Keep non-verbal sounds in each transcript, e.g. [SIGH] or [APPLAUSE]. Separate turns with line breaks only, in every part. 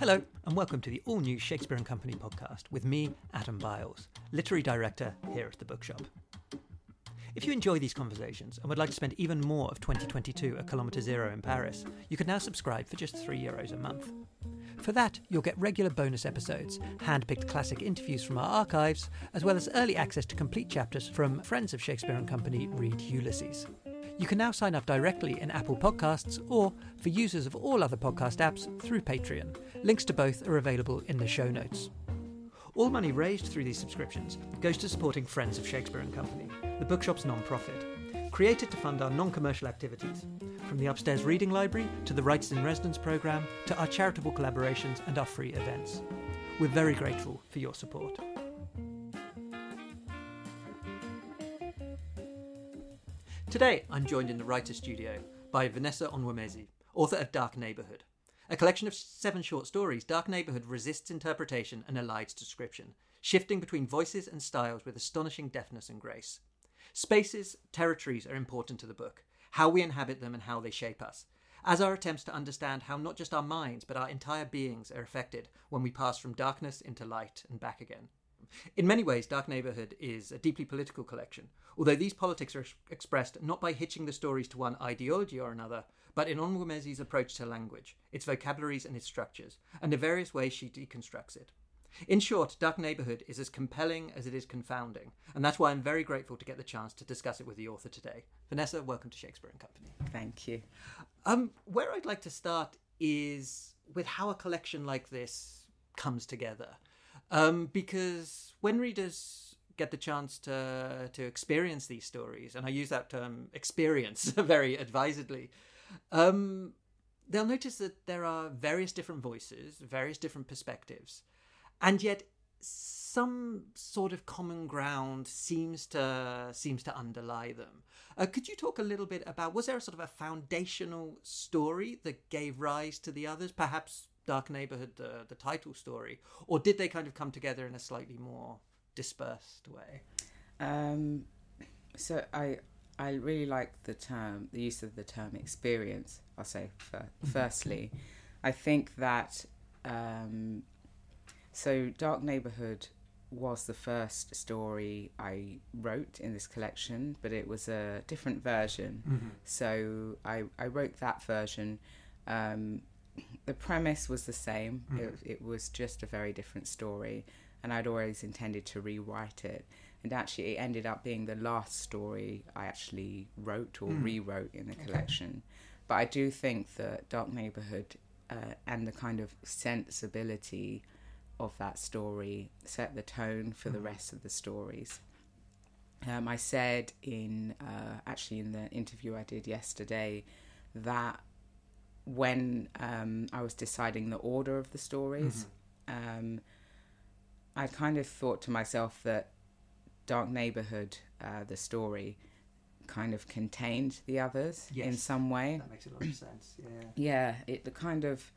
Hello, and welcome to the all new Shakespeare and Company podcast with me, Adam Biles, literary director here at the bookshop. If you enjoy these conversations and would like to spend even more of 2022 at Kilometre Zero in Paris, you can now subscribe for just 3 euros a month. For that, you'll get regular bonus episodes, hand picked classic interviews from our archives, as well as early access to complete chapters from friends of Shakespeare and Company read Ulysses. You can now sign up directly in Apple Podcasts or, for users of all other podcast apps, through Patreon. Links to both are available in the show notes. All money raised through these subscriptions goes to supporting Friends of Shakespeare and Company, the bookshop's non-profit, created to fund our non-commercial activities, from the upstairs reading library to the Writers in Residence programme to our charitable collaborations and our free events. We're very grateful for your support. Today, I'm joined in the writer's studio by Vanessa Onwuemezi, author of Dark Neighbourhood. A collection of seven short stories, Dark Neighbourhood resists interpretation and elides description, shifting between voices and styles with astonishing deftness and grace. Spaces, territories are important to the book, how we inhabit them and how they shape us, as our attempts to understand how not just our minds but our entire beings are affected when we pass from darkness into light and back again. In many ways, Dark Neighbourhood is a deeply political collection, although these politics are expressed not by hitching the stories to one ideology or another, but in Onwuemezi's approach to language, its vocabularies and its structures, and the various ways she deconstructs it. In short, Dark Neighbourhood is as compelling as it is confounding, and that's why I'm very grateful to get the chance to discuss it with the author today. Vanessa, welcome to Shakespeare and Company.
Thank you.
Um, where I'd like to start is with how a collection like this comes together. Um, because when readers get the chance to to experience these stories, and I use that term experience [LAUGHS] very advisedly, um, they'll notice that there are various different voices, various different perspectives, and yet some sort of common ground seems to seems to underlie them. Uh, could you talk a little bit about was there a sort of a foundational story that gave rise to the others? Perhaps Dark Neighborhood, the the title story, or did they kind of come together in a slightly more dispersed way?
Um, so I I really like the term, the use of the term experience. I'll say for, firstly, I think that um, so Dark Neighborhood was the first story I wrote in this collection, but it was a different version.
Mm-hmm.
So I, I wrote that version. Um, the premise was the same.
Mhm.
It, it was just a very different story, and I'd always intended to rewrite it. And actually, it ended up being the last story I actually wrote or
Mm.
rewrote in the
Okay.
collection. But I do think that Dark Neighborhood uh, and the kind of sensibility of that story set the tone for the
Mhm.
rest of the stories. Um, I said in uh, actually in the interview I did yesterday that when um, I was deciding the order of the stories, um, I kind of thought to myself that Dark Neighborhood, uh, the story, kind of contained the others in some way.
That makes a lot of sense. Yeah.
Yeah, it the kind of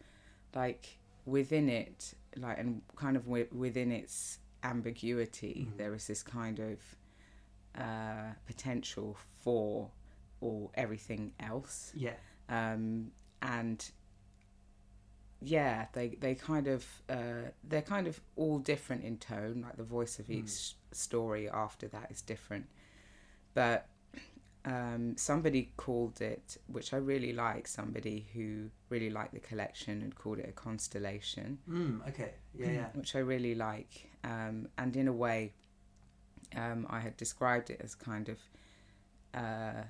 like within it, like and kind of wi- within its ambiguity,
Mhm.
there is this kind of uh, potential for or everything else,
Yeah.
um, and yeah, they they kind of uh, they're kind of all different in tone. Like the voice of each
Mm.
story after that is different, but um, somebody called it, which I really like. Somebody who really liked the collection and called it a constellation,
Mm, okay. Yeah. Yeah. [CLEARS THROAT]
which I really like. Um, and in a way, um, I had described it as kind of uh,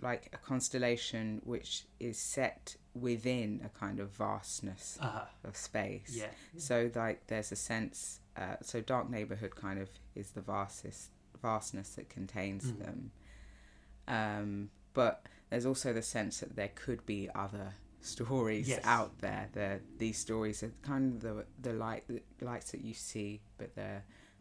like a constellation which is set within a kind of vastness
Uh-huh.
of space.
Yeah.
So like there's a sense. Uh, so dark neighborhood kind of is the vastest vastness that contains
Mm.
them. Um, but there's also the sense that there could be other stories
Yes.
out there. There, these stories are kind of the the light the lights that you see, but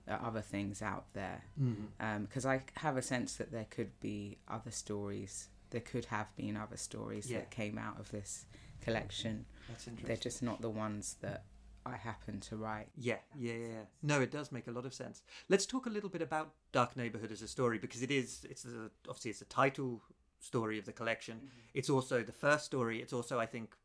there are other things out there.
Mm.
Because I have a sense that there could be other stories. There could have been other stories
Yeah.
that came out of this collection.
That's
They're just not the ones that I happen to write.
Yeah, yeah, yeah. No, it does make a lot of sense. Let's talk a little bit about Dark Neighborhood as a story because it is. It's a, obviously it's a title story of the collection. It's also the first story. It's also, I think,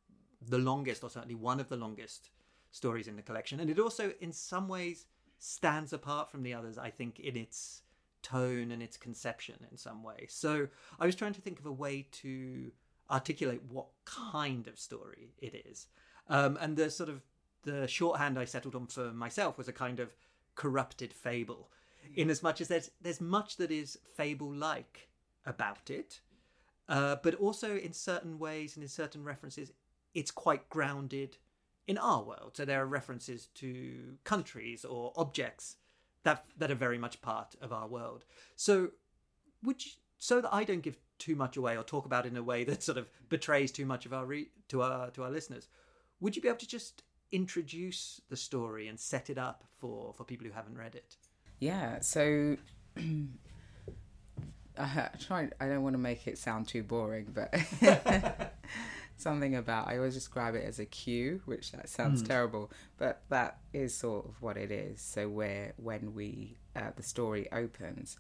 the longest, or certainly one of the longest stories in the collection, and it also, in some ways, stands apart from the others. I think in its tone and its conception in some way. So I was trying to think of a way to articulate what kind of story it is, um, and the sort of the shorthand I settled on for myself was a kind of corrupted fable, in as much as there's there's much that is fable like about it, uh, but also in certain ways and in certain references, it's quite grounded in our world. So there are references to countries or objects that that are very much part of our world. So would you, so that I don't give too much away or talk about in a way that sort of betrays too much of our re, to our to our listeners, would you be able to just introduce the story and set it up for for people who haven't read it?
Yeah. So. [CLEARS THROAT] I try. I don't want to make it sound too boring, but [LAUGHS] [LAUGHS] something about I always describe it as a queue, which that sounds mm. terrible, but that is sort of what it is. So where when we uh, the story opens,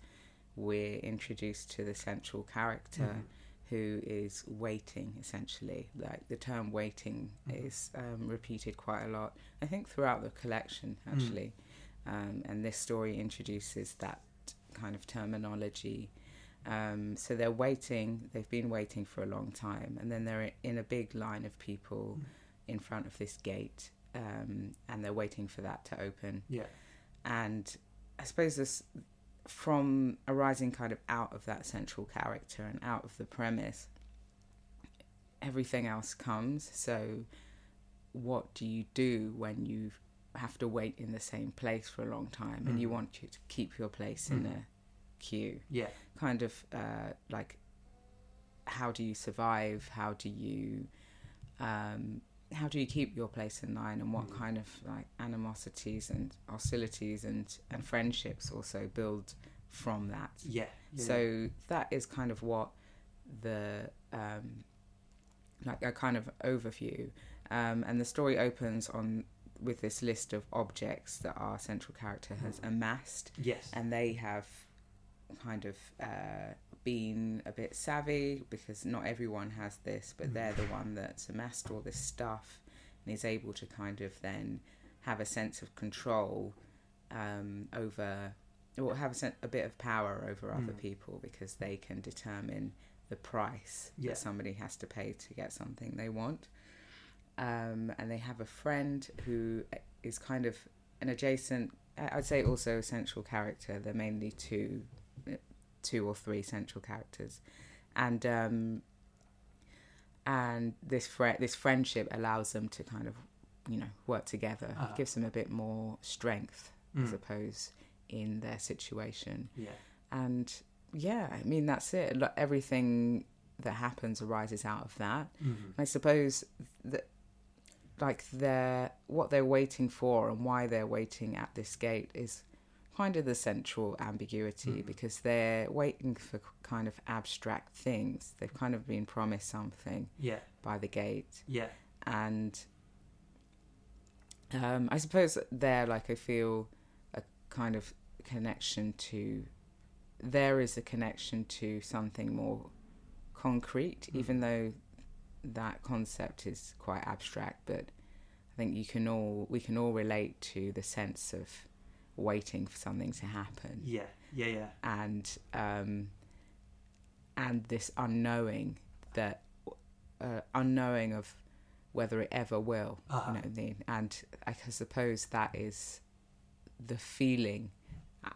we're introduced to the central character. Mm. Who is waiting essentially? Like the term "waiting" mm. is um, repeated quite a lot. I think throughout the collection hmm. actually, um, and this story introduces that kind of terminology um, so they're waiting, they've been waiting for a long time, and then they're in a big line of people mm. in front of this gate, um, and they're waiting for that to open.
Yeah.
And I suppose this, from arising kind of out of that central character and out of the premise, everything else comes. So, what do you do when you have to wait in the same place for a long time mm. and you mm. want to keep your place mm. in a queue.
Yeah.
Kind of uh, like how do you survive? How do you um, how do you keep your place in line and what mm. kind of like animosities and hostilities and and friendships also build from that
yeah,
yeah so that is kind of what the um like a kind of overview um and the story opens on with this list of objects that our central character has mm. amassed
yes
and they have kind of uh, been a bit savvy because not everyone has this, but they're the one that's amassed all this stuff and is able to kind of then have a sense of control um, over, or have a, sen- a bit of power over other mm. people because they can determine the price yeah. that somebody has to pay to get something they want. Um, and they have a friend who is kind of an adjacent, I'd say also a central character. They're mainly two two or three central characters, and um, and this fre- this friendship allows them to kind of you know work together. Uh-huh. It gives them a bit more strength, mm. I suppose, in their situation.
Yeah,
and yeah, I mean that's it. Everything that happens arises out of that. Mm-hmm. I suppose that like they're what they're waiting for and why they're waiting at this gate is kind of the central ambiguity mm. because they're waiting for kind of abstract things. They've kind of been promised something
yeah.
by the gate.
Yeah.
And um, I suppose there, like, I feel a kind of connection to, there is a connection to something more concrete, mm. even though that concept is quite abstract, but I think you can all, we can all relate to the sense of waiting for something to happen.
Yeah, yeah, yeah.
And um, and this unknowing that uh, unknowing of whether it ever will. Uh-huh. You know, the, and I suppose that is the feeling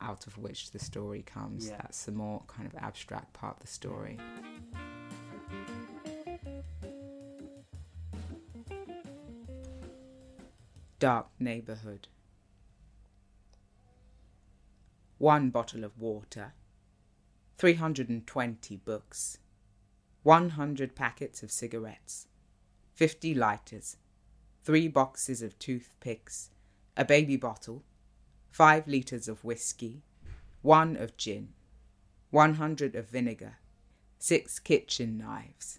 out of which the story comes. Yeah. That's the more kind of abstract part of the story. Dark neighborhood one bottle of water, 320 books, 100 packets of cigarettes, 50 lighters, three boxes of toothpicks, a baby bottle, five litres of whiskey, one of gin, 100 of vinegar, six kitchen knives,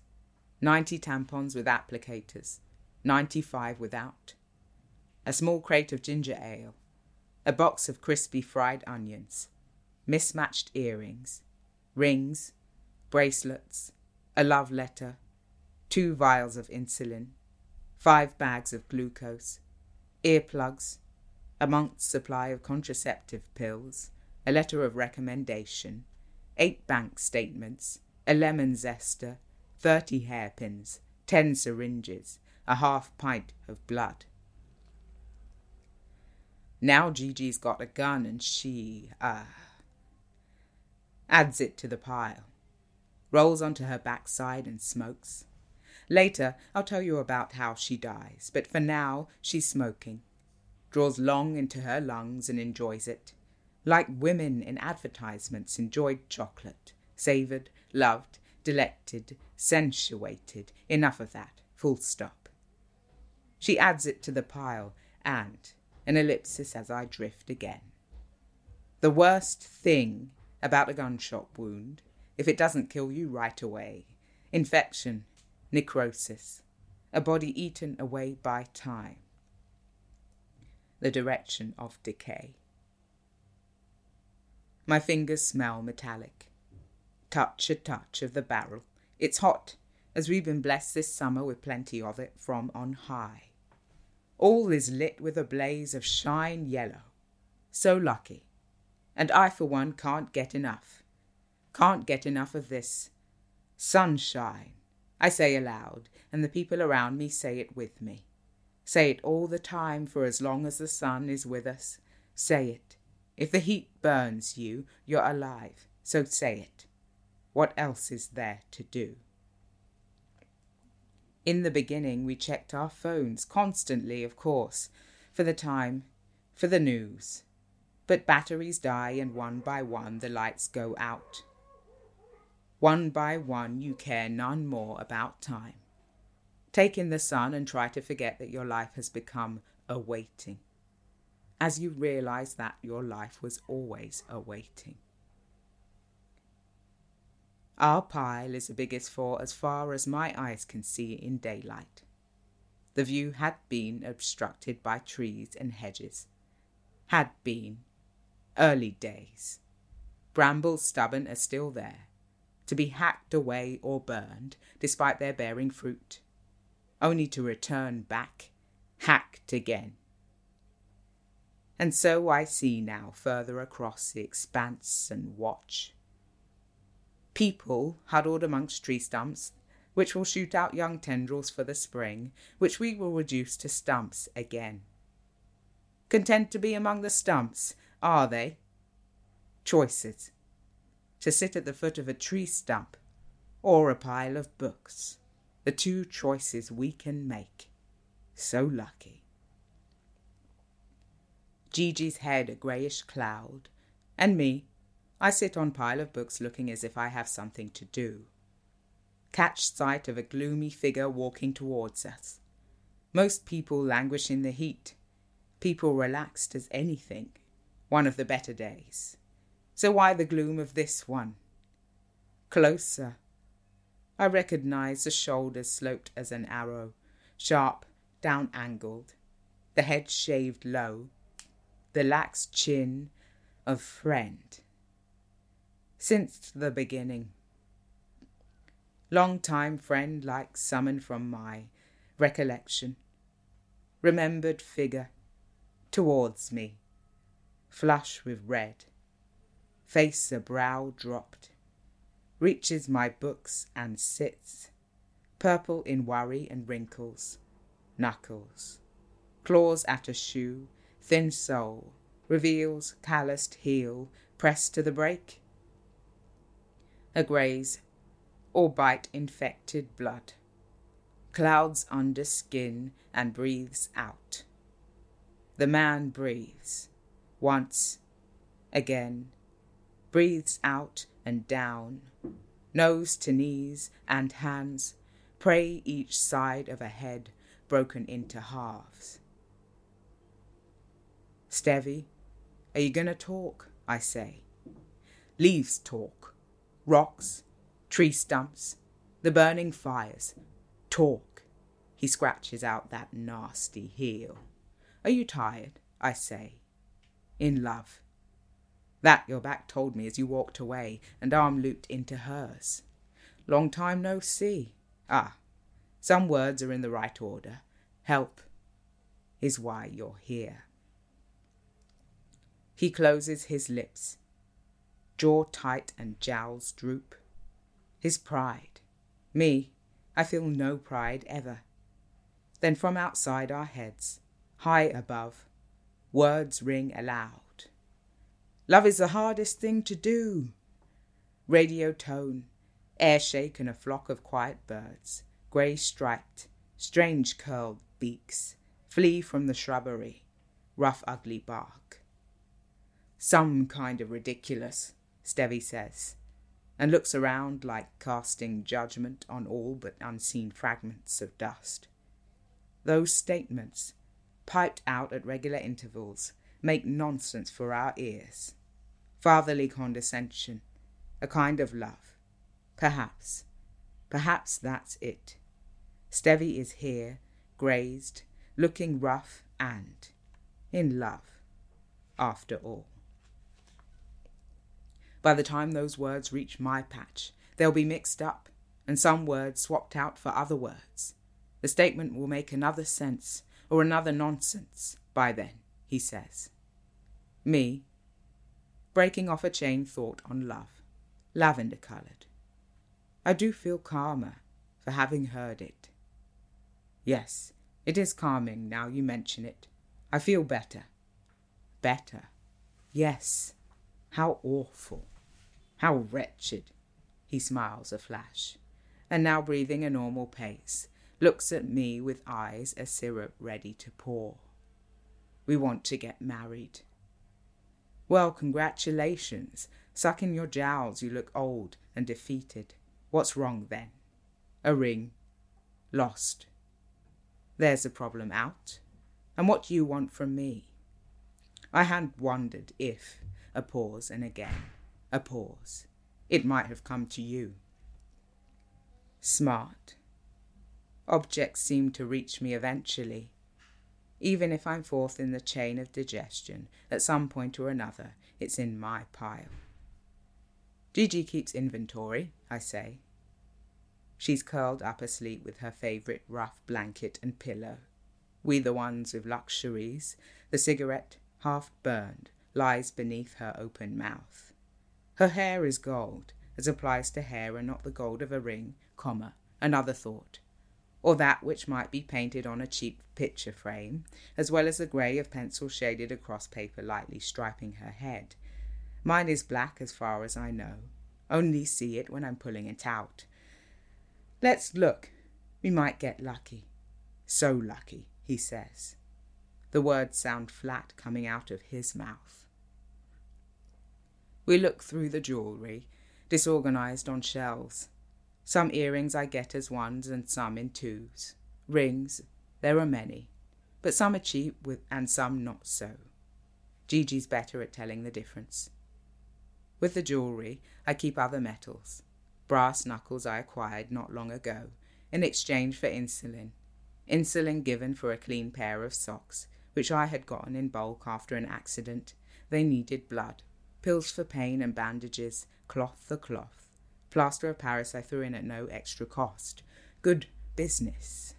90 tampons with applicators, 95 without, a small crate of ginger ale, a box of crispy fried onions, mismatched earrings, rings, bracelets, a love letter, two vials of insulin, five bags of glucose, earplugs, a month's supply of contraceptive pills, a letter of recommendation, eight bank statements, a lemon zester, thirty hairpins, ten syringes, a half pint of blood. Now Gigi's got a gun and she, ah, uh, adds it to the pile, rolls onto her backside and smokes. Later, I'll tell you about how she dies, but for now, she's smoking, draws long into her lungs and enjoys it, like women in advertisements enjoyed chocolate, savoured, loved, delected, sensuated. Enough of that, full stop. She adds it to the pile, and an ellipsis as I drift again. The worst thing about a gunshot wound, if it doesn't kill you right away, infection, necrosis, a body eaten away by time, the direction of decay. My fingers smell metallic. Touch a touch of the barrel. It's hot, as we've been blessed this summer with plenty of it from on high. All is lit with a blaze of shine yellow. So lucky. And I, for one, can't get enough. Can't get enough of this. Sunshine, I say aloud, and the people around me say it with me. Say it all the time for as long as the sun is with us. Say it. If the heat burns you, you're alive, so say it. What else is there to do? In the beginning, we checked our phones constantly, of course, for the time, for the news. But batteries die, and one by one the lights go out. One by one, you care none more about time. Take in the sun and try to forget that your life has become a waiting, as you realize that your life was always a waiting. Our pile is the biggest for as far as my eyes can see in daylight. The view had been obstructed by trees and hedges. Had been. Early days. Brambles stubborn are still there, to be hacked away or burned, despite their bearing fruit, only to return back, hacked again. And so I see now further across the expanse and watch people huddled amongst tree stumps, which will shoot out young tendrils for the spring, which we will reduce to stumps again. Content to be among the stumps, are they? Choices. To sit at the foot of a tree stump, or a pile of books. The two choices we can make. So lucky. Gigi's head a greyish cloud, and me I sit on pile of books looking as if I have something to do. Catch sight of a gloomy figure walking towards us. Most people languish in the heat. People relaxed as anything. One of the better days. So why the gloom of this one? Closer. I recognize the shoulders sloped as an arrow, sharp, down angled, the head shaved low, the lax chin of friend since the beginning. Long time friend like summoned from my recollection, remembered figure towards me, flush with red, face a brow dropped, reaches my books and sits, purple in worry and wrinkles, knuckles, claws at a shoe, thin sole, reveals calloused heel, pressed to the brake, a graze, or bite infected blood. Clouds under skin and breathes out. The man breathes, once, again, breathes out and down, nose to knees and hands, pray each side of a head broken into halves. Stevie, are you going to talk? I say. Leaves talk rocks, tree stumps, the burning fires. Talk. He scratches out that nasty heel. Are you tired? I say. In love. That your back told me as you walked away, and arm looped into hers. Long time no see. Ah, some words are in the right order. Help. is why you're here. He closes his lips, jaw tight and jowls droop. His pride. Me, I feel no pride ever. Then from outside our heads, high above, words ring aloud. Love is the hardest thing to do. Radio tone, air shake, and a flock of quiet birds, grey striped, strange curled beaks, flee from the shrubbery, rough, ugly bark. Some kind of ridiculous, Stevie says, and looks around like casting judgment on all but unseen fragments of dust. Those statements, piped out at regular intervals, make nonsense for our ears. Fatherly condescension, a kind of love. Perhaps, perhaps that's it. Stevie is here, grazed, looking rough and in love, after all. By the time those words reach my patch, they'll be mixed up, and some words swapped out for other words. The statement will make another sense or another nonsense by then, he says. Me, breaking off a chain thought on love, lavender coloured. I do feel calmer for having heard it. Yes, it is calming now you mention it. I feel better. Better. Yes. How awful. How wretched. He smiles a flash, and now breathing a normal pace, looks at me with eyes as syrup ready to pour. We want to get married. Well, congratulations. Suck in your jowls, you look old and defeated. What's wrong then? A ring. Lost. There's the problem out. And what do you want from me? I had wondered if, a pause and again, a pause, it might have come to you. Smart. Objects seem to reach me eventually. Even if I'm fourth in the chain of digestion, at some point or another, it's in my pile. Gigi keeps inventory, I say. She's curled up asleep with her favourite rough blanket and pillow. We, the ones with luxuries, the cigarette, half burned, lies beneath her open mouth. Her hair is gold, as applies to hair and not the gold of a ring, comma, another thought, or that which might be painted on a cheap picture frame, as well as the grey of pencil shaded across paper lightly striping her head. Mine is black as far as I know, only see it when I'm pulling it out. Let's look, we might get lucky. So lucky, he says. The words sound flat coming out of his mouth. We look through the jewellery, disorganised on shelves. Some earrings I get as ones and some in twos. Rings, there are many, but some are cheap with, and some not so. Gigi's better at telling the difference. With the jewellery, I keep other metals. Brass knuckles I acquired not long ago, in exchange for insulin. Insulin given for a clean pair of socks, which I had gotten in bulk after an accident. They needed blood pills for pain and bandages, cloth for cloth. Plaster of Paris I threw in at no extra cost. Good business.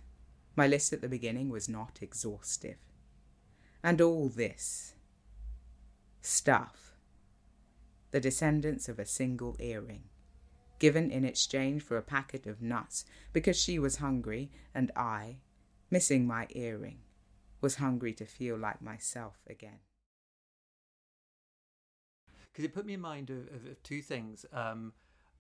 My list at the beginning was not exhaustive. And all this stuff, the descendants of a single earring, given in exchange for a packet of nuts because she was hungry and I, missing my earring, was hungry to feel like myself again
because it put me in mind of, of, of two things. Um,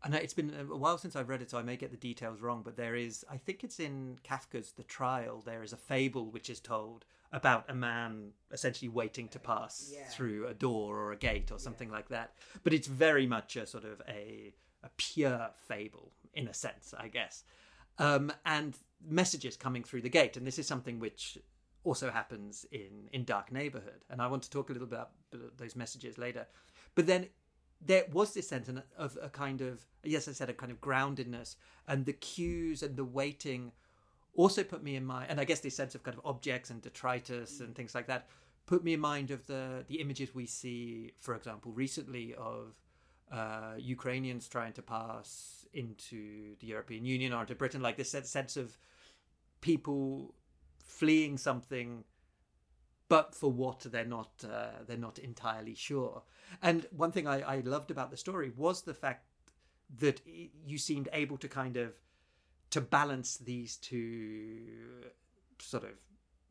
and it's been a while since I've read it, so I may get the details wrong. But there is, I think it's in Kafka's The Trial. There is a fable which is told about a man essentially waiting to pass yeah. through a door or a gate or something yeah. like that. But it's very much a sort of a a pure fable in a sense, I guess. Um, and messages coming through the gate, and this is something which also happens in in Dark Neighborhood. And I want to talk a little bit about those messages later. But then there was this sense of a kind of yes, I said a kind of groundedness, and the cues and the waiting also put me in mind, and I guess this sense of kind of objects and detritus and things like that put me in mind of the the images we see, for example, recently of uh, Ukrainians trying to pass into the European Union or to Britain, like this sense of people fleeing something but for what they're not uh, they're not entirely sure. And one thing I, I loved about the story was the fact that you seemed able to kind of to balance these two sort of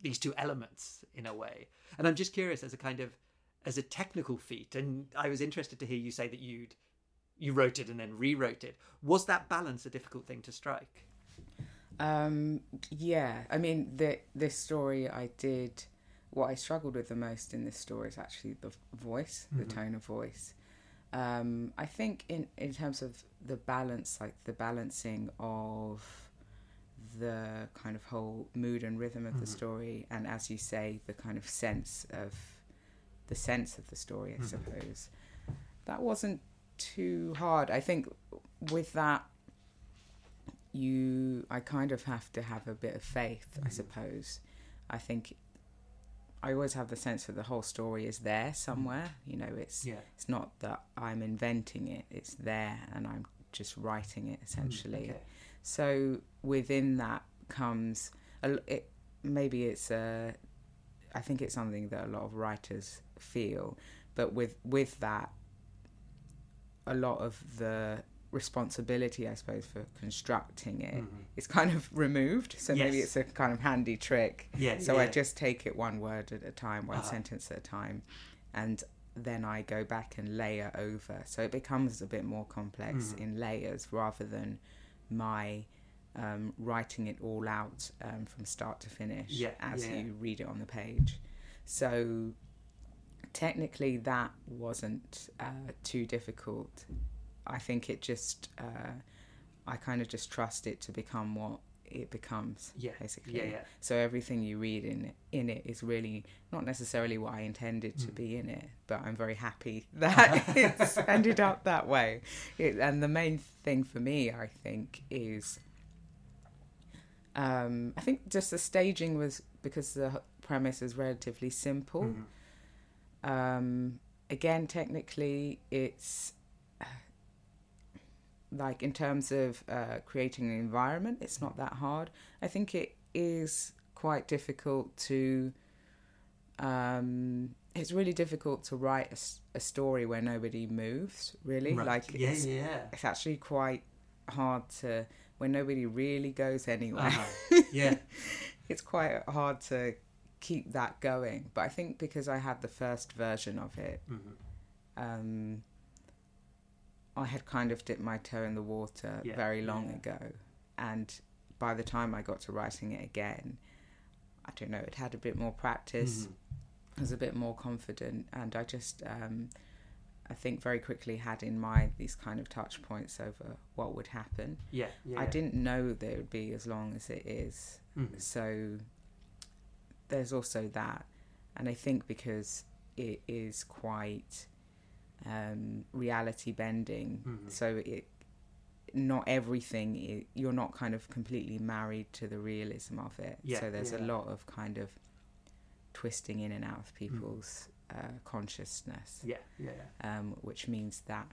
these two elements in a way. And I'm just curious as a kind of as a technical feat, and I was interested to hear you say that you'd you wrote it and then rewrote it. Was that balance a difficult thing to strike?
Um, yeah, I mean, the this story I did. What I struggled with the most in this story is actually the voice, mm-hmm. the tone of voice. Um, I think in in terms of the balance, like the balancing of the kind of whole mood and rhythm of mm-hmm. the story, and as you say, the kind of sense of the sense of the story, I mm-hmm. suppose. That wasn't too hard. I think with that, you, I kind of have to have a bit of faith, mm-hmm. I suppose. I think I always have the sense that the whole story is there mm. somewhere. You know, it's yeah. it's not that I'm inventing it; it's there, and I'm just writing it mm, essentially. Okay. So within that comes a, it, maybe it's a. I think it's something that a lot of writers feel, but with with that, a lot of the responsibility, I suppose, for constructing it mm-hmm. is kind of [LAUGHS] removed. So yes. maybe it's a kind of handy trick.
Yeah.
So
yeah.
I just take it one word at a time, one uh-huh. sentence at a time, and then I go back and layer over. So it becomes a bit more complex mm-hmm. in layers rather than my um, writing it all out um, from start to finish
yeah.
as
yeah.
you read it on the page. So technically, that wasn't uh, too difficult I think it just uh, I kind of just trust it to become what it becomes.
Yeah,
basically.
Yeah, yeah.
So everything you read in in it is really not necessarily what I intended to mm. be in it, but I'm very happy [LAUGHS] that it's [LAUGHS] ended up that way. It, and the main thing for me, I think, is um, I think just the staging was because the premise is relatively simple. Mm-hmm. Um, again, technically, it's like in terms of uh, creating an environment, it's not that hard. I think it is quite difficult to. Um, it's really difficult to write a, a, story where nobody moves. Really,
right.
like
yeah,
it's,
yeah.
It's actually quite hard to when nobody really goes anywhere.
Uh-huh. [LAUGHS] Yeah,
it's quite hard to keep that going. But I think because I had the first version of it. Mm-hmm. Um, I had kind of dipped my toe in the water yeah, very long yeah. ago, and by the time I got to writing it again, I don't know, it had a bit more practice. Mm-hmm. I was a bit more confident, and I just, um, I think, very quickly had in mind these kind of touch points over what would happen.
Yeah, yeah.
I didn't know that it would be as long as it is. Mm-hmm. So there's also that, and I think because it is quite um, reality bending. Mm-hmm. So it not everything it, you're not kind of completely married to the realism of it.
Yeah,
so there's
yeah.
a lot of kind of twisting in and out of people's mm. uh, consciousness.
Yeah, yeah,
yeah. Um, which means that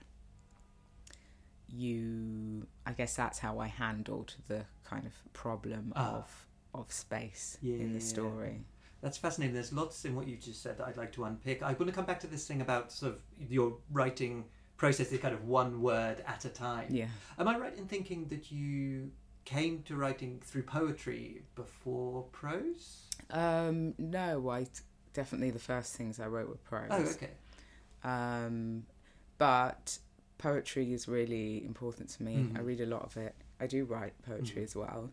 you, I guess that's how I handled the kind of problem uh, of of space in the story.
That's fascinating. There's lots in what you just said that I'd like to unpick. I want to come back to this thing about sort of your writing process is kind of one word at a time.
Yeah.
Am I right in thinking that you came to writing through poetry before prose?
Um, no, I definitely the first things I wrote were prose.
Oh, okay.
Um, but poetry is really important to me. Mm-hmm. I read a lot of it. I do write poetry mm-hmm. as well.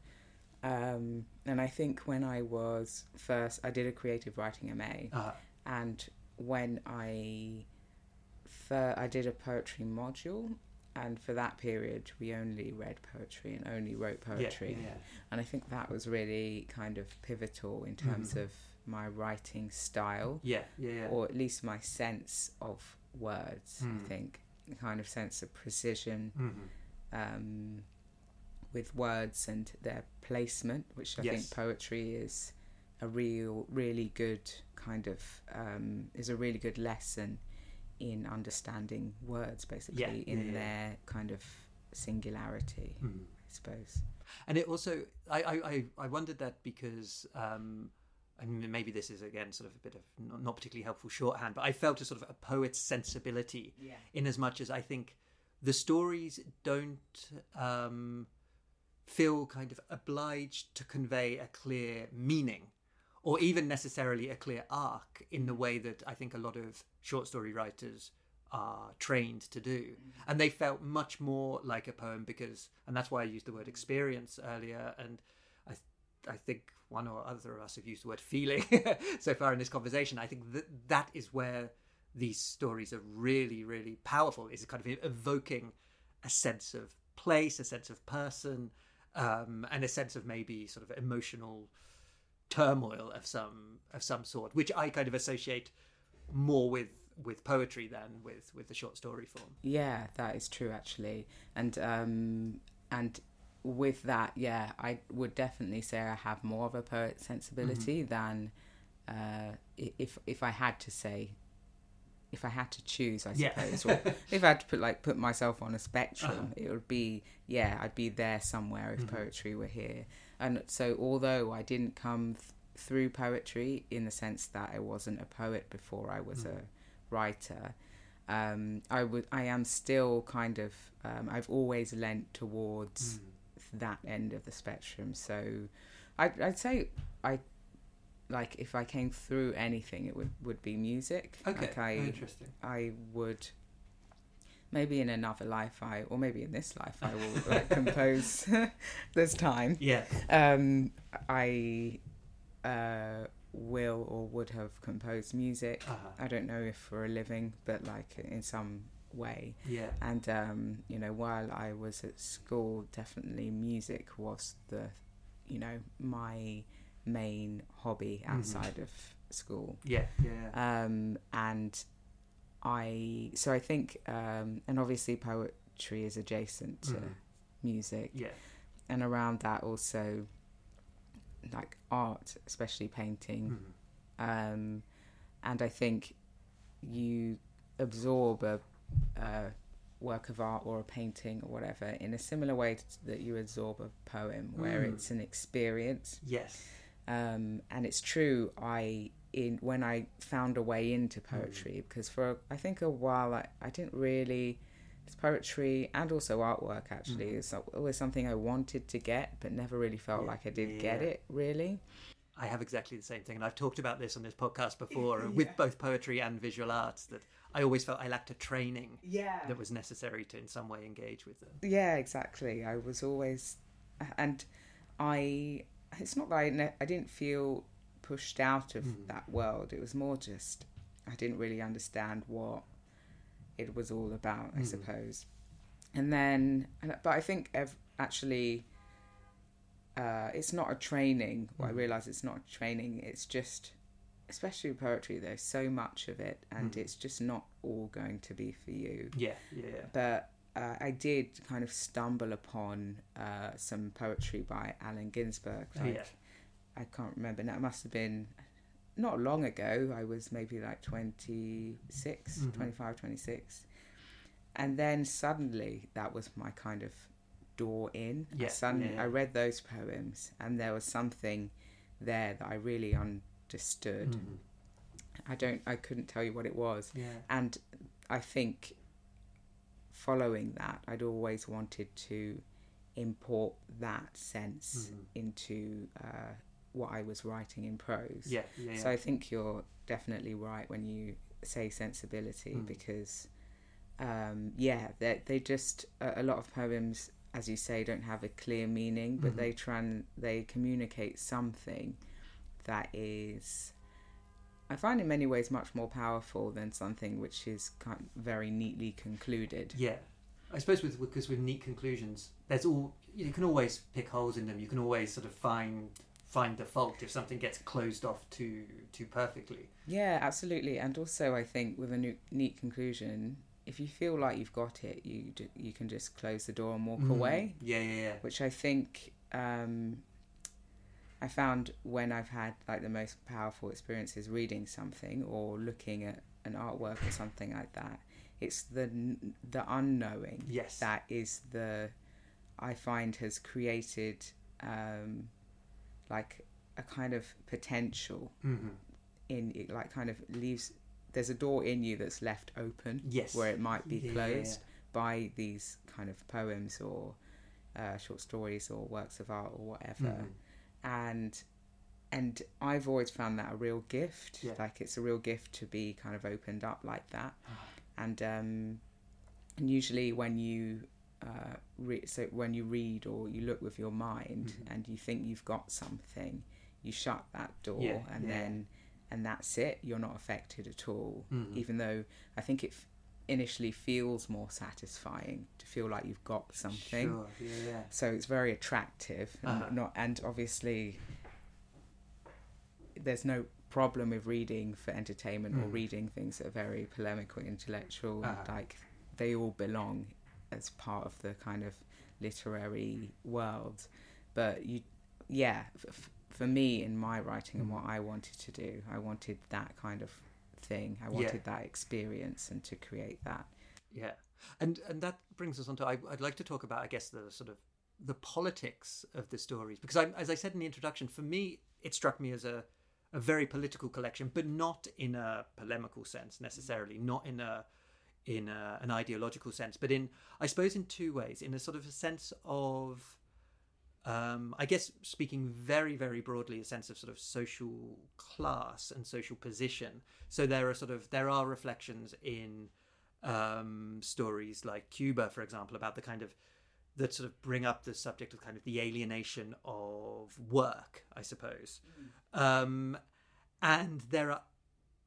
Um, and I think when I was first, I did a creative writing MA, uh-huh. and when I fir- I did a poetry module, and for that period we only read poetry and only wrote poetry,
yeah, yeah.
and I think that was really kind of pivotal in terms mm. of my writing style,
yeah, yeah, yeah,
or at least my sense of words. Mm. I think, kind of sense of precision.
Mm-hmm.
Um, with words and their placement, which I
yes.
think poetry is a real, really good kind of um, is a really good lesson in understanding words, basically
yeah,
in
yeah,
their kind of singularity, mm. I suppose.
And it also, I, I, I wondered that because um, and maybe this is again sort of a bit of not not particularly helpful shorthand, but I felt a sort of a poet's sensibility
Yeah.
in as much as I think the stories don't um, feel kind of obliged to convey a clear meaning or even necessarily a clear arc in the way that I think a lot of short story writers are trained to do. Mm. And they felt much more like a poem because, and that's why I used the word experience earlier. And I, I think one or other of us have used the word feeling [LAUGHS] so far in this conversation. I think that that is where these stories are really, really powerful. Is kind of evoking a sense of place, a sense of person, um, and a sense of maybe sort of emotional turmoil of some of some sort, which I kind of associate more with with poetry than with with the short story form.
Yeah, that is true actually, and um, and with that, yeah, I would definitely say I have more of a poet sensibility than uh, if if I had to say. If I had to choose, I
Yeah.
suppose, [LAUGHS] if I had to put like put myself on a spectrum, it would be yeah, I'd be there somewhere if poetry were here. And so, although I didn't come th- through poetry in the sense that I wasn't a poet before I was a writer, um, I would I am still kind of um, I've always lent towards that end of the spectrum. So I'd, I'd say I like if I came through anything, it would would be music.
Okay,
like I
interesting.
I would maybe in another life I or maybe in this life I will like [LAUGHS] compose. [LAUGHS] There's time
Yeah,
um, I uh, will or would have composed music.
Uh-huh.
I don't know if for a living, but like in some way.
yeah,
And um, you know, while I was at school, definitely music was the, you know, my main hobby outside of school.
yeah, yeah.
Um, and I, so I think, um, and obviously poetry is adjacent to
Mhm.
music
yeah.
and around that also like art especially painting
Mhm.
um and i think you absorb a, a work of art or a painting or whatever in a similar way t- that you absorb a poem where
Mm.
it's an experience
Yes.
Um, and it's true i in when i found a way into hmm. poetry because for i think a while i, I didn't really it's poetry and also artwork actually hmm. it's always something i wanted to get but never really felt
Yeah.
like i did get it really
I have exactly the same thing, and I've talked about this on this podcast [LAUGHS] before uh, with both poetry and visual arts. That I always felt I lacked a training
yeah
that was necessary to, in some way, engage with them.
yeah exactly i was always and i it's not that i, ne- I didn't feel pushed out of
Mm.
that world it was more just i didn't really understand what it was all about i
Mm.
suppose and then and- but i think ev- actually uh, it's not a training well, i
Mm.
realize it's not a training it's just especially with poetry there's so much of it and
Mm.
it's just not all going to be for you
Yeah, yeah,
but uh, I did kind of stumble upon uh, some poetry by Allen Ginsberg.
Oh,
Like,
yeah.
I can't remember now. It must have been not long ago. I was maybe like 26,
Mhm.
25, 26. And then suddenly that was my kind of door in. I
Yeah,
suddenly
yeah.
I read those poems and there was something there that I really understood.
Mhm.
I don't I couldn't tell you what it was
yeah,
and I think following that, I'd always wanted to import that sense
Mhm.
into uh, what I was writing in prose.
yeah, yeah.
So I think you're definitely right when you say sensibility
Mm.
because, um, yeah, they they just a, a lot of poems, as you say, don't have a clear meaning, but
Mhm.
they tran they communicate something that is. I find in many ways much more powerful than something which is kind very neatly concluded.
Yeah, I suppose with because with neat conclusions, there's all you can always pick holes in them. You can always sort of find find the fault if something gets closed off too too perfectly.
Yeah, absolutely. And also, I think with a new, neat conclusion, if you feel like you've got it, you you can just close the door and walk
Mm.
away.
Yeah, yeah, yeah.
Which I think um, I found when I've had like the most powerful experiences reading something or looking at an artwork or something like that. It's the the unknowing
Yes.
that is the I find has created um, like a kind of potential
Mm-hmm.
in it, like kind of leaves. There's a door in you that's left open,
Yes.
where it might be
Yeah.
closed by these kind of poems or uh, short stories or works of art or whatever.
Mhm.
And and I've always found that a real gift.
Yeah.
Like it's a real gift to be kind of opened up like that.
Ah.
And um, and usually when you uh, re- so when you read or you look with your mind
Mhm.
and you think you've got something, you shut that door
Yeah,
and
yeah.
then and that's it. You're not affected at all.
Mhm.
Even though I think it initially feels more satisfying to feel like you've got something.
Sure. Yeah. yeah.
So it's very attractive, and
Uh-huh.
not and obviously there's no problem with reading for entertainment or
Mm.
reading things that are very polemical, intellectual.
Uh-huh.
Like they all belong as part of the kind of literary world. But you, yeah, f- f- for me in my writing and
Mm.
what I wanted to do, I wanted that kind of thing. I
Yeah.
wanted that experience and to create that.
Yeah, and and that brings us on to I, I'd like to talk about I guess the sort of the politics of the stories because I, as I said in the introduction, for me it struck me as a a very political collection, but not in a polemical sense necessarily, not in a in a, an ideological sense, but in I suppose in two ways, in a sort of a sense of um, I guess speaking very, very broadly, a sense of sort of social class and social position. So there are sort of there are reflections in um, stories like Cuba, for example, about the kind of that sort of bring up the subject of kind of the alienation of work, I suppose. Um, and there are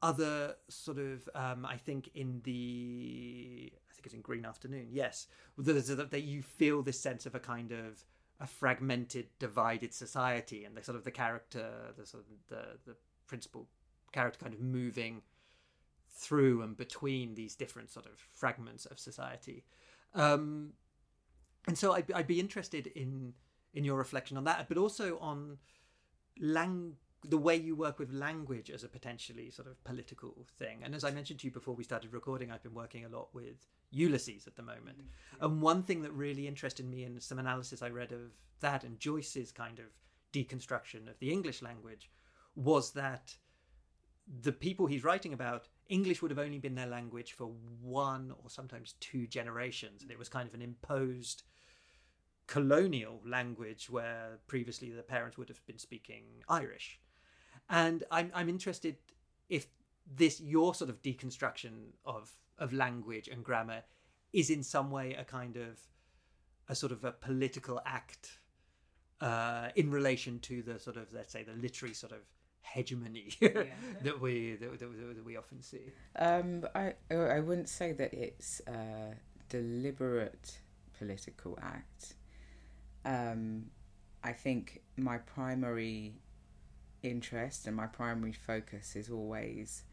other sort of, um, I think, in the, I think it's in Green Afternoon, yes, that you feel this sense of a kind of a fragmented, divided society, and the sort of the character, the sort of the the principal character, kind of moving through and between these different sort of fragments of society. Um, and so I'd, I'd be interested in in your reflection on that, but also on lang- the way you work with language as a potentially sort of political thing. And as I mentioned to you before we started recording, I've been working a lot with Ulysses at the moment. Mm, and one thing that really interested me in some analysis I read of that and Joyce's kind of deconstruction of the English language was that the people he's writing about, English would have only been their language for one or sometimes two generations. And it was kind of an imposed colonial language where previously the parents would have been speaking Irish. And I'm, I'm interested if this, your sort of deconstruction of, of language and grammar is in some way a kind of a sort of a political act uh, in relation to the sort of let's say the literary sort of hegemony [LAUGHS] that we that, that, that we often see.
Um, I I wouldn't say that it's a deliberate political act. Um, I think my primary interest and my primary focus is always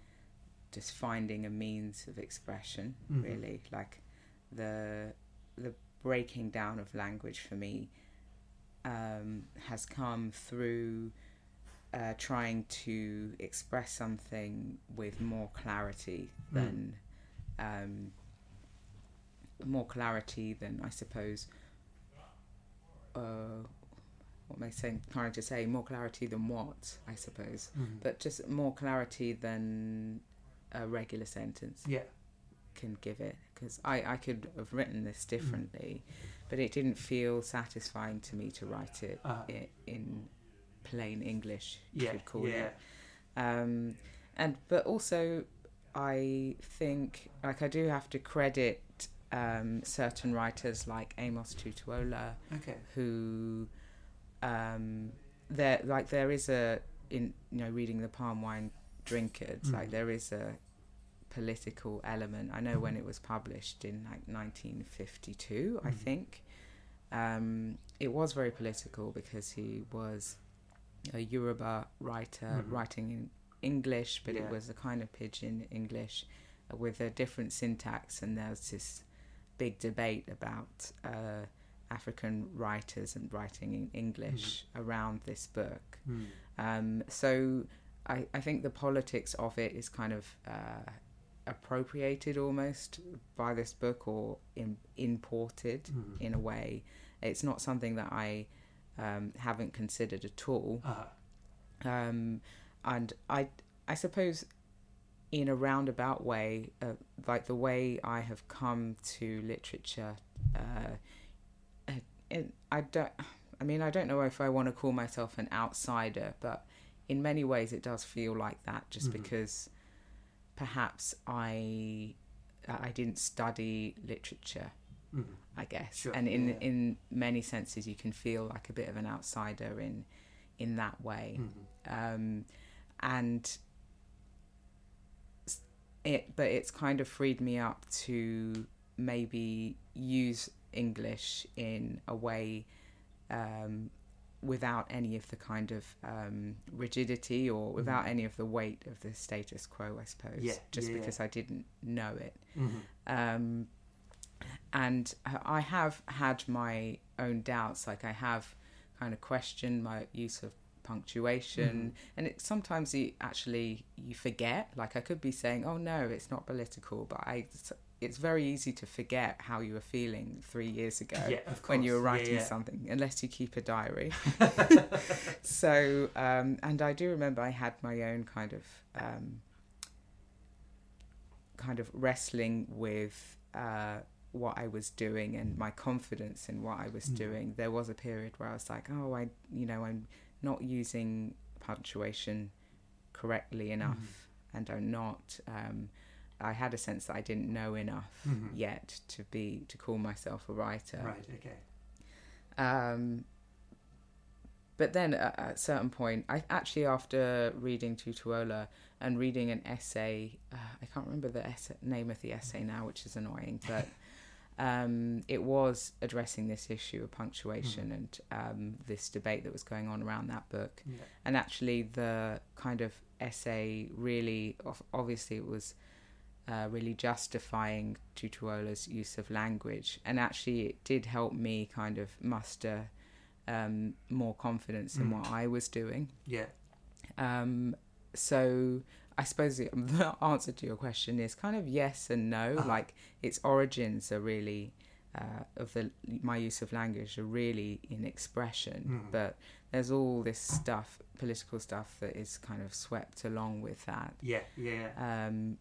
just finding a means of expression.
Mhm.
Really, like the the breaking down of language for me um, has come through uh, trying to express something with more clarity
Mm.
than um, more clarity than I suppose. Uh, what am I saying? Trying to say more clarity than what I suppose, but just more clarity than a regular sentence
yeah,
can give it because I, I could have written this differently but it didn't feel satisfying to me to write it
Uh-huh.
i in plain english you
yeah,
could call
yeah.
it um, and but also i think like i do have to credit um, certain writers like amos tutuola
Okay.
who um there like there is a in you know reading the palm wine Drinkard
Mm.
like there is a political element i know when it was published in like 1952 i
Mm.
think um it was very political because he was a yoruba writer
Mhm.
writing in english but
Yeah.
it was a kind of pidgin english with a different syntax and there was this big debate about uh African writers and writing in English around this book.
Mm.
Um, so I, I think the politics of it is kind of uh, appropriated almost by this book or in, imported
Mm.
in a way. It's not something that I um, haven't considered at all.
Uh-huh.
um, and I I suppose in a roundabout way, uh, like the way I have come to literature, uh, it, I don't. I mean, I don't know if I want to call myself an outsider, but in many ways, it does feel like that. Just
Mhm.
because perhaps I I didn't study literature,
Mhm.
I guess,
Sure,
and in
yeah.
in many senses, you can feel like a bit of an outsider in in that way
Mhm.
um, and it but it's kind of freed me up to maybe use english in a way um, without any of the kind of um, rigidity or without any of the weight of the status quo i suppose
Mm-hmm. Yeah,
just
yeah, yeah.
because i didn't know it
Mhm.
um, and I have had my own doubts. Like I have kind of questioned my use of punctuation, and it sometimes you actually you forget. Like I could be saying, "Oh no, it's not political," but I. It's very easy to forget how you were feeling three years ago
Yeah,
when you were
course. Yeah,
writing
yeah.
something, unless you keep a diary. [LAUGHS] so, um, and I do remember I had my own kind of um, kind of wrestling with uh, what I was doing and my confidence in what I was
Mm.
doing. There was a period where I was like, oh, I, you know, I'm not using punctuation correctly enough, and I'm not. Um, I had a sense that I didn't know enough
Mhm.
yet to be to call myself a writer.
Right. Okay.
Um, but then at, at a certain point, I actually after reading Tutuola and reading an essay, uh, I can't remember the essay, name of the essay now, which is annoying, [LAUGHS] but um, it was addressing this issue of punctuation and um, this debate that was going on around that book.
Yeah.
And actually, the kind of essay really, obviously, it was uh, really justifying Tutuola's use of language. And actually, it did help me kind of muster um, more confidence in
Mm.
what I was doing.
Yeah.
Um, so I suppose the, [LAUGHS] the answer to your question is kind of yes and no.
Uh-huh.
Like its origins are really uh, of the my use of language are really in expression,
Mm.
but there's all this stuff, political stuff that is kind of swept along with that.
Yeah. Yeah.
Um,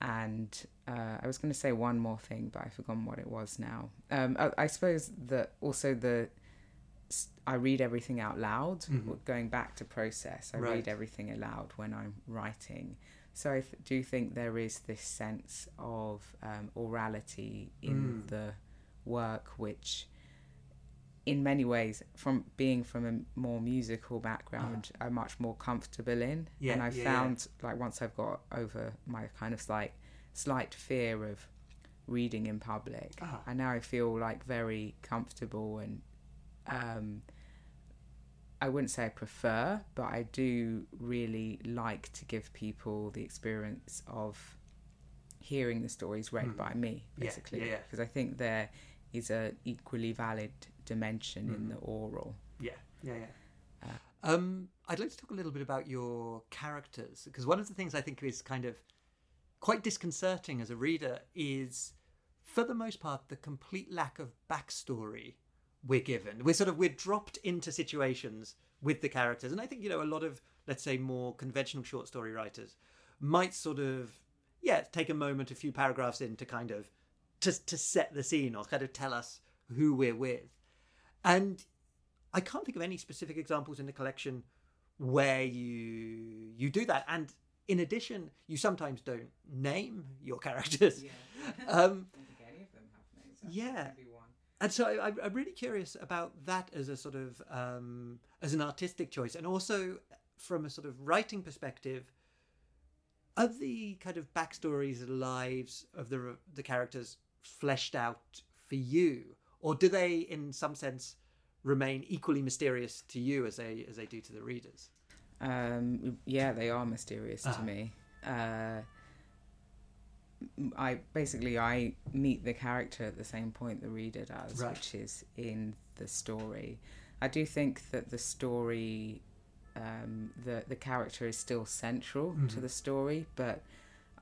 and uh, I was going to say one more thing, but I've forgotten what it was now. Um, I, I suppose that also the I read everything out loud.
Mhm.
Going back to process, I
Right.
read everything aloud when I'm writing. So I th- do think there is this sense of um, orality in
Mm.
the work, which in many ways, from being from a more musical background, I'm much more comfortable in.
Uh-huh. Yeah,
and I've
yeah, yeah.
found, like, once I've got over my kind of like slight fear of reading in public,
Ah.
and now I feel like very comfortable and um, I wouldn't say I prefer, but I do really like to give people the experience of hearing the stories read
Mm.
by me,
Yeah,
basically,
yeah, yeah.
because I think there is a equally valid dimension in
Mhm.
the oral.
Yeah, yeah, yeah. Um, I'd like to talk a little bit about your characters because one of the things I think is kind of quite disconcerting as a reader is, for the most part, the complete lack of backstory we're given. We're sort of we're dropped into situations with the characters, and I think you know a lot of let's say more conventional short story writers might sort of yeah take a moment, a few paragraphs in to kind of to to set the scene or kind of tell us who we're with, and I can't think of any specific examples in the collection where you you do that. And in addition, you sometimes don't name your [LAUGHS] characters. [LAUGHS] Um,
I don't think any of them have names.
Yeah. and so I, I'm really curious about that as a sort of um, as an artistic choice, and also from a sort of writing perspective. Are the kind of backstories, and lives of the the characters fleshed out for you, or do they, in some sense, remain equally mysterious to you as they as they do to the readers?
Um, yeah, they are mysterious
Ah.
to me. Uh, I basically I meet the character at the same point the reader does,
Right.
which is in the story. I do think that the story, um, the the character is still central to
Mhm.
the story, but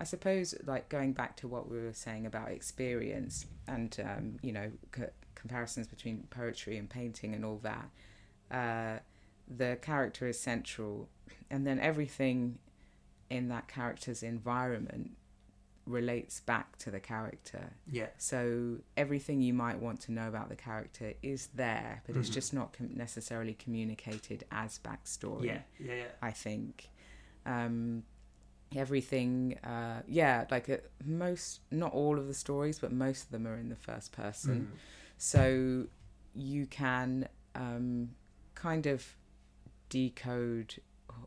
I suppose like going back to what we were saying about experience and um, you know c- comparisons between poetry and painting and all that. Uh, the character is central, and then everything in that character's environment relates back to the character.
Yeah.
So everything you might want to know about the character is there, but it's
Mhm.
just not com- necessarily communicated as backstory.
Yeah. Yeah. Yeah.
I think. Um, everything, uh, yeah, like uh, most, not all of the stories, but most of them are in the first person.
Mm.
So you can um, kind of decode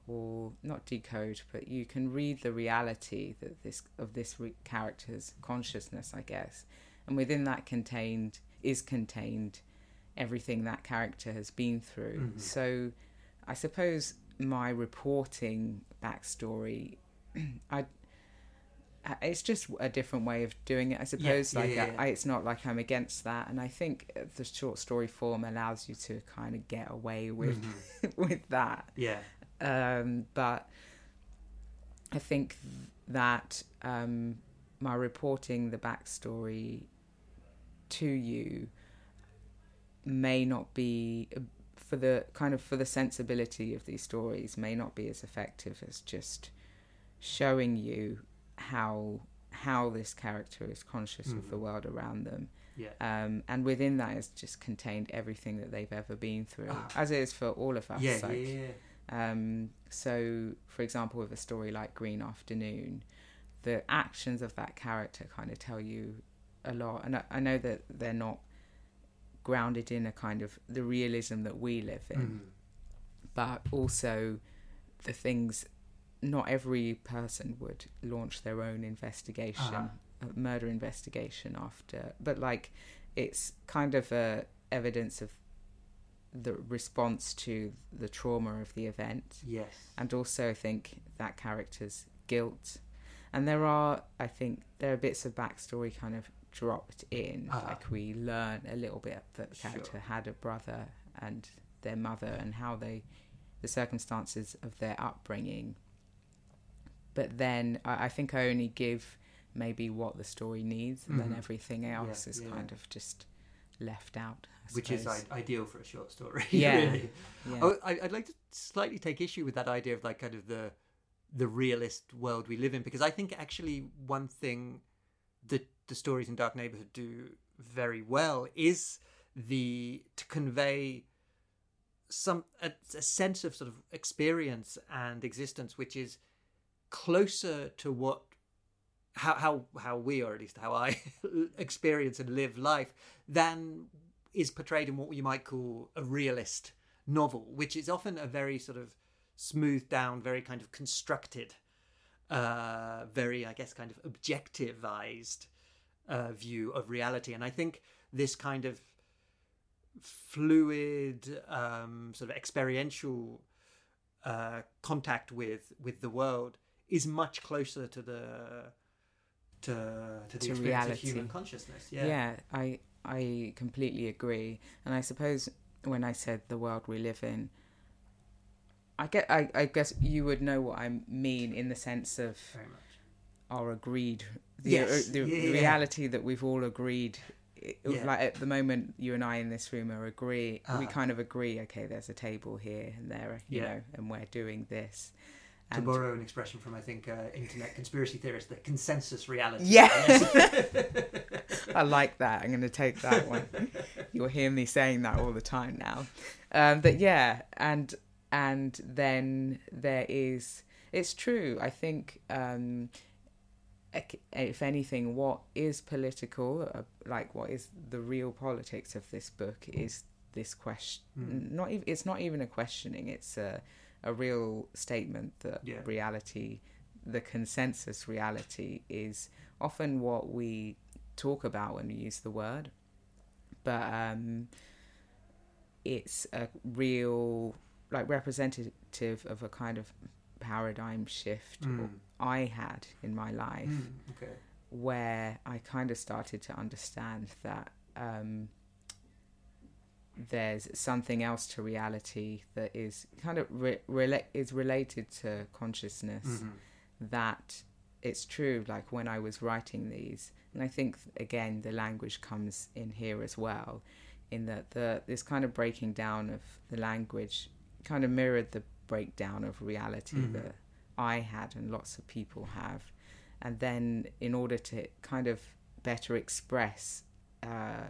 or not decode, but you can read the reality that this of this re- character's consciousness, I guess, and within that contained is contained everything that character has been through.
Mhm.
So, I suppose my reporting backstory, I. uh, It's just a different way of doing it, I suppose.
yeah,
like,
yeah, yeah.
I, it's not like I'm against that, and I think uh, the short story form allows you to kind of get away with
Mhm. [LAUGHS]
with that
Yeah.
um, but I think that um, my reporting the backstory to you may not be for the kind of for the sensibility of these stories may not be as effective as just showing you how how this character is conscious of the
Mhm.
world around them
Yeah.
um, and within that is just contained everything that they've ever been through
Ah.
as it is for all of us
Yeah.
like
Yeah. Yeah.
um, so, for example, with a story like Green Afternoon, the actions of that character kind of tell you a lot. And I, I know that they're not grounded in a kind of the realism that we live in,
Mhm.
but also the things. Not every person would launch their own investigation,
Uh-huh.
a murder investigation after, but like it's kind of a evidence of the response to the trauma of the event
Yes.
and also I think that character's guilt. And there are, I think, there are bits of backstory kind of dropped in.
Ah.
Like we learn a little bit that the
Sure.
character had a brother and their mother and how they, the circumstances of their upbringing. But then I, I think I only give maybe what the story needs, and
Mhm.
then everything else is
yeah.
kind of just left out.
Which is. I- ideal for a short story. [LAUGHS]
Yeah.
really.
yeah.
Oh, I, I'd like to slightly take issue with that idea of like kind of the the realist world we live in because I think actually one thing that the stories in Dark Neighborhood do very well is the to convey some a, a sense of sort of experience and existence which is closer to what how how how we or at least how I [LAUGHS] experience and live life than is portrayed in what you might call a realist novel, which is often a very sort of smoothed down, very kind of constructed, uh, very I guess kind of objectivized uh, view of reality. And I think this kind of fluid, um, sort of experiential uh, contact with with the world is much closer to the to to the
To reality.
of human consciousness. Yeah.
yeah i i completely agree and i suppose when i said the world we live in i get i, I guess you would know what i mean in the sense of
Very much.
our agreed the,
Yes,
uh, the
yeah.
reality that we've all agreed it-
Yeah.
like at the moment you and i in this room are agree we
Uh-huh.
kind of agree okay there's a table here and there you
Yeah.
know and we're doing this
To borrow an expression from, I think, uh, internet conspiracy theorists, the consensus reality.
Yeah.
Yes. [LAUGHS]
I like that. I'm going to take that one. You'll hear me saying that all the time now. Um, but yeah, and and then there is. It's true. I think, um, if anything, what is political, uh, like what is the real politics of this book, is this question.
Mm.
Not even. It's not even a questioning. It's a a real statement that
Yeah.
reality, the consensus reality, is often what we talk about when we use the word, but um, it's a real like representative of a kind of paradigm shift
Mm.
I had in my life
Mm, okay.
where I kind of started to understand that um, there's something else to reality that is kind of re- rela- is related to consciousness
Mhm.
that it's true like when i was writing these and i think again the language comes in here as well in that the this kind of breaking down of the language kind of mirrored the breakdown of reality
Mhm.
that I had and lots of people have. And then, in order to kind of better express uh,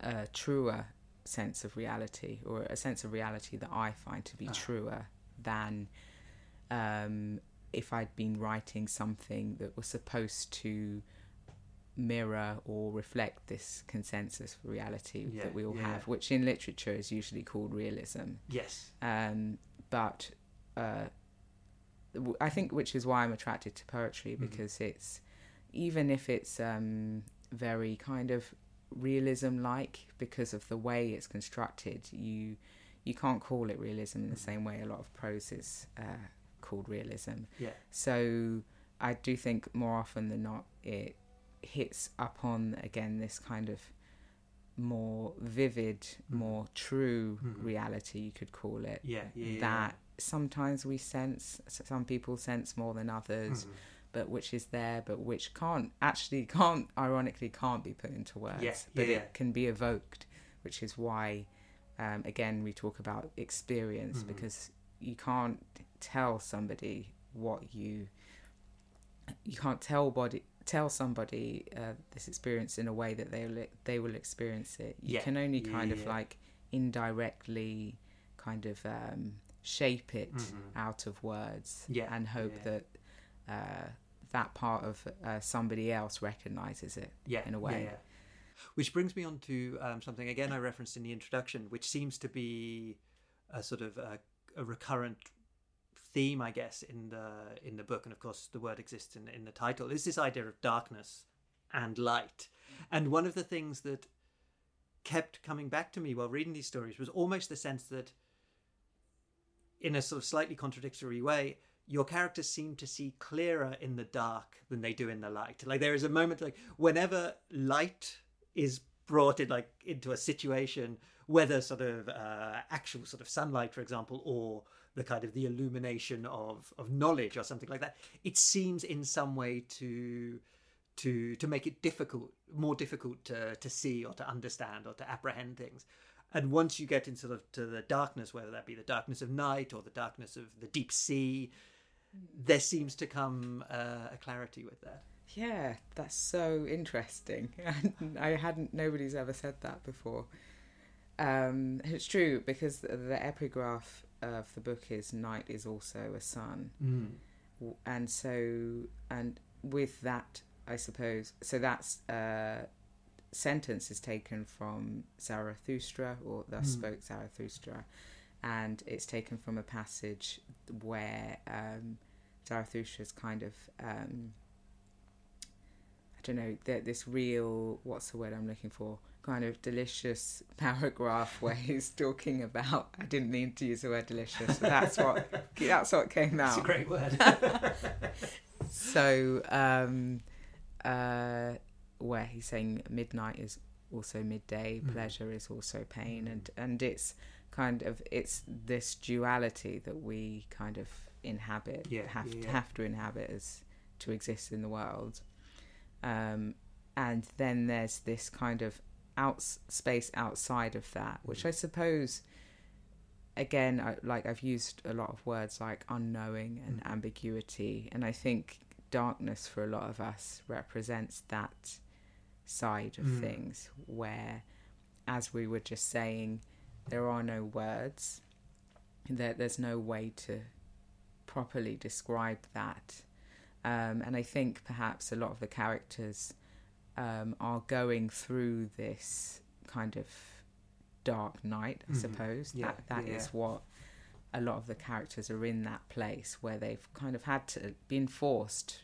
a truer sense of reality or a sense of reality that I find to be
Ah.
truer than um, if I'd been writing something that was supposed to mirror or reflect this consensus for reality
Yeah,
that we all
yeah.
have, which in literature is usually called realism.
Yes.
Um, but uh, I think which is why I'm attracted to poetry
Mhm.
because it's even if it's um, very kind of realism like because of the way it's constructed, you you can't call it realism in the
Mhm.
same way a lot of prose is uh, called realism.
Yeah.
So I do think more often than not it hits upon again this kind of more vivid,
Mhm.
more true
Mhm.
reality you could call it.
Yeah. Yeah. yeah,
that sometimes we sense, some people sense more than others,
Mhm.
But which is there, but which can't actually can't ironically can't be put into words,
Yeah,
but
yeah, yeah.
it can be evoked, which is why um, again we talk about experience
Mhm.
because you can't tell somebody what you you can't tell body tell somebody uh, this experience in a way that they will they will experience it. You
Yeah,
can only
yeah,
kind of
yeah.
like indirectly kind of um, shape it
Mhm.
out of words
Yeah,
and hope
yeah.
that uh, that part of uh, somebody else recognizes it.
yeah,
in a way.
Yeah, yeah. Which brings me on to um, something again I referenced in the introduction, which seems to be a sort of a, a recurrent theme, I guess, in the in the book, and of course the word exists in in the title. Is this idea of darkness and light, and one of the things that kept coming back to me while reading these stories was almost the sense that, in a sort of slightly contradictory way, your characters seem to see clearer in the dark than they do in the light. Like there is a moment like whenever light is brought in like into a situation, whether sort of uh, actual sort of sunlight, for example, or the kind of the illumination of of knowledge or something like that, it seems in some way to to to make it difficult, more difficult to to see or to understand or to apprehend things. And once you get into sort of to the darkness, whether that be the darkness of night or the darkness of the deep sea, there seems to come uh, a clarity with that.
Yeah, that's so interesting. [LAUGHS] I hadn't. Nobody's ever said that before. Um, it's true because the, the epigraph of the book is "Night is also a sun," W- and so and with that, I suppose. So that's uh, sentence is taken from Zarathustra, or thus
Mm.
spoke Zarathustra, and it's taken from a passage where um, Zarathustra's kind of. Um, I don't know, that this real, what's the word I'm looking for? Kind of delicious [LAUGHS] paragraph where he's talking about. I didn't mean to use the word delicious, but that's what [LAUGHS] that's what came out.
a great word. [LAUGHS]
So, um, uh, where he's saying midnight is also midday,
Mm.
pleasure is also pain, and and it's kind of it's this duality that we kind of inhabit,
Yeah,
have
yeah,
to
yeah.
have to inhabit as to exist in the world. Um, and then there's this kind of out space outside of that, which
Mm.
I suppose again I, like i've used a lot of words like unknowing and
Mm.
ambiguity and i think darkness for a lot of us represents that side of
Mm.
things where as we were just saying there are no words there, there's no way to properly describe that um, and i think perhaps a lot of the characters um, are going through this kind of dark night i
Mhm.
suppose
Yeah,
that that is
yeah.
what a lot of the characters are in that place where they've kind of had to been forced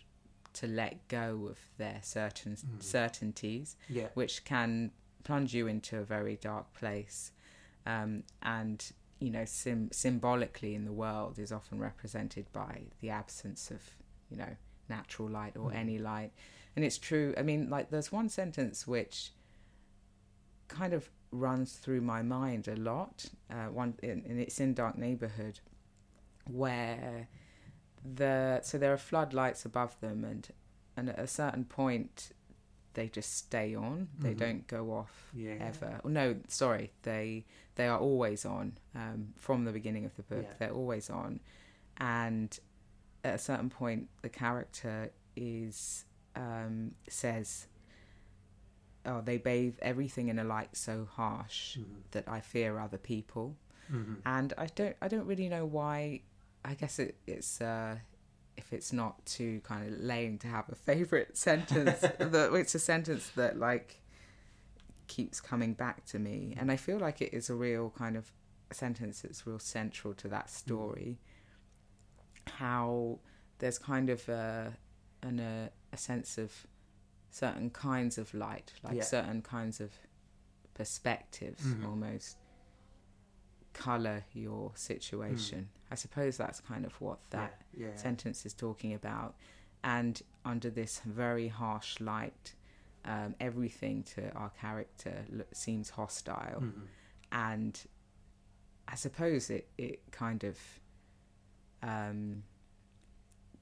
to let go of their certain
Mhm.
certainties
yeah.
which can plunge you into a very dark place um, and you know sim- symbolically in the world is often represented by the absence of you know natural light or
Mm.
any light and it's true i mean like there's one sentence which kind of runs through my mind a lot uh, one and it's in dark neighborhood where the so there are floodlights above them and and at a certain point they just stay on. They
Mhm.
don't go off
Yeah.
ever. Oh, No, sorry, they they are always on um, from the beginning of the book.
Yeah.
They're always on, and at a certain point, the character is um, says, "Oh, they bathe everything in a light so harsh
Mhm.
that I fear other people."
Mhm.
and I don't I don't really know why. I guess it, it's uh, if it's not too kind of lame to have a favorite [LAUGHS] sentence, that it's a sentence that like keeps coming back to me, and I feel like it is a real kind of sentence that's real central to that story. How there's kind of a an, a, a sense of certain kinds of light, like
Yeah.
certain kinds of perspectives,
Mhm.
almost color your situation. I suppose that's kind of what that
yeah, yeah.
sentence is talking about. And under this very harsh light, um, everything to our character lo- seems hostile.
Mhm.
And I suppose it, it kind of um,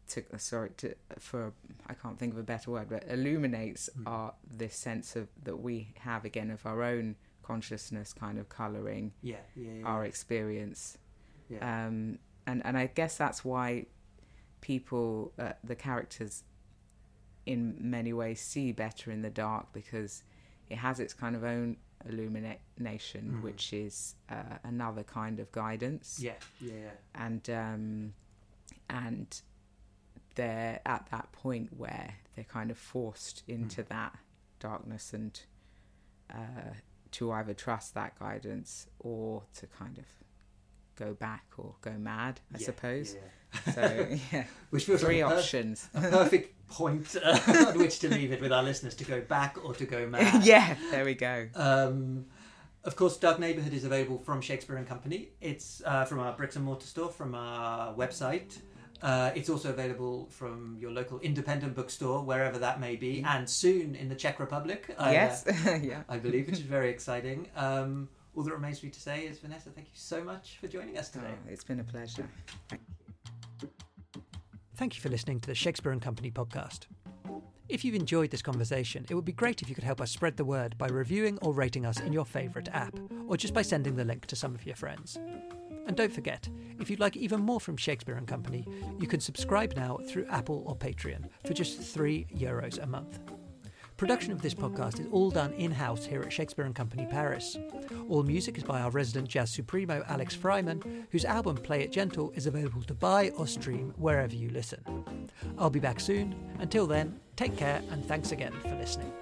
to sorry to for I can't think of a better word, but illuminates
Mm.
our this sense of that we have again of our own consciousness kind of coloring
yeah, yeah, yeah.
our experience
yeah.
um, and and I guess that's why people, uh, the characters, in many ways see better in the dark because it has its kind of own illumination,
Mhm.
which is uh, another kind of guidance,
yeah, yeah, yeah.
and um, and they're at that point where they're kind of forced into that darkness and uh, to either trust that guidance or to kind of go back or go mad, I
Yeah,
suppose.
yeah.
So [LAUGHS] yeah,
Which feels
three
like a perf-
options.
a perfect point uh, [LAUGHS] on which to leave it with our listeners to go back or to go mad. [LAUGHS]
yeah, there we go.
Um, of course, Dark Neighborhood is available from Shakespeare and Company. It's uh, from our bricks and mortar store, from our website. Uh, it's also available from your local independent bookstore, wherever that may be, and soon in the Czech Republic. I, uh,
yes, [LAUGHS] yeah.
I believe, which is very exciting. Um, all that remains for me to say is, Vanessa, thank you so much for joining us
Oh,
today.
it's been a pleasure.
Thank you for listening to the Shakespeare and Company podcast. If you've enjoyed this conversation, it would be great if you could help us spread the word by reviewing or rating us in your favourite app, or just by sending the link to some of your friends. And don't forget, if you'd like even more from Shakespeare and Company, you can subscribe now through Apple or Patreon for just 3 euros a month. Production of this podcast is all done in house here at Shakespeare and Company Paris. All music is by our resident jazz supremo Alex Freiman, whose album Play It Gentle is available to buy or stream wherever you listen. I'll be back soon. Until then, take care and thanks again for listening.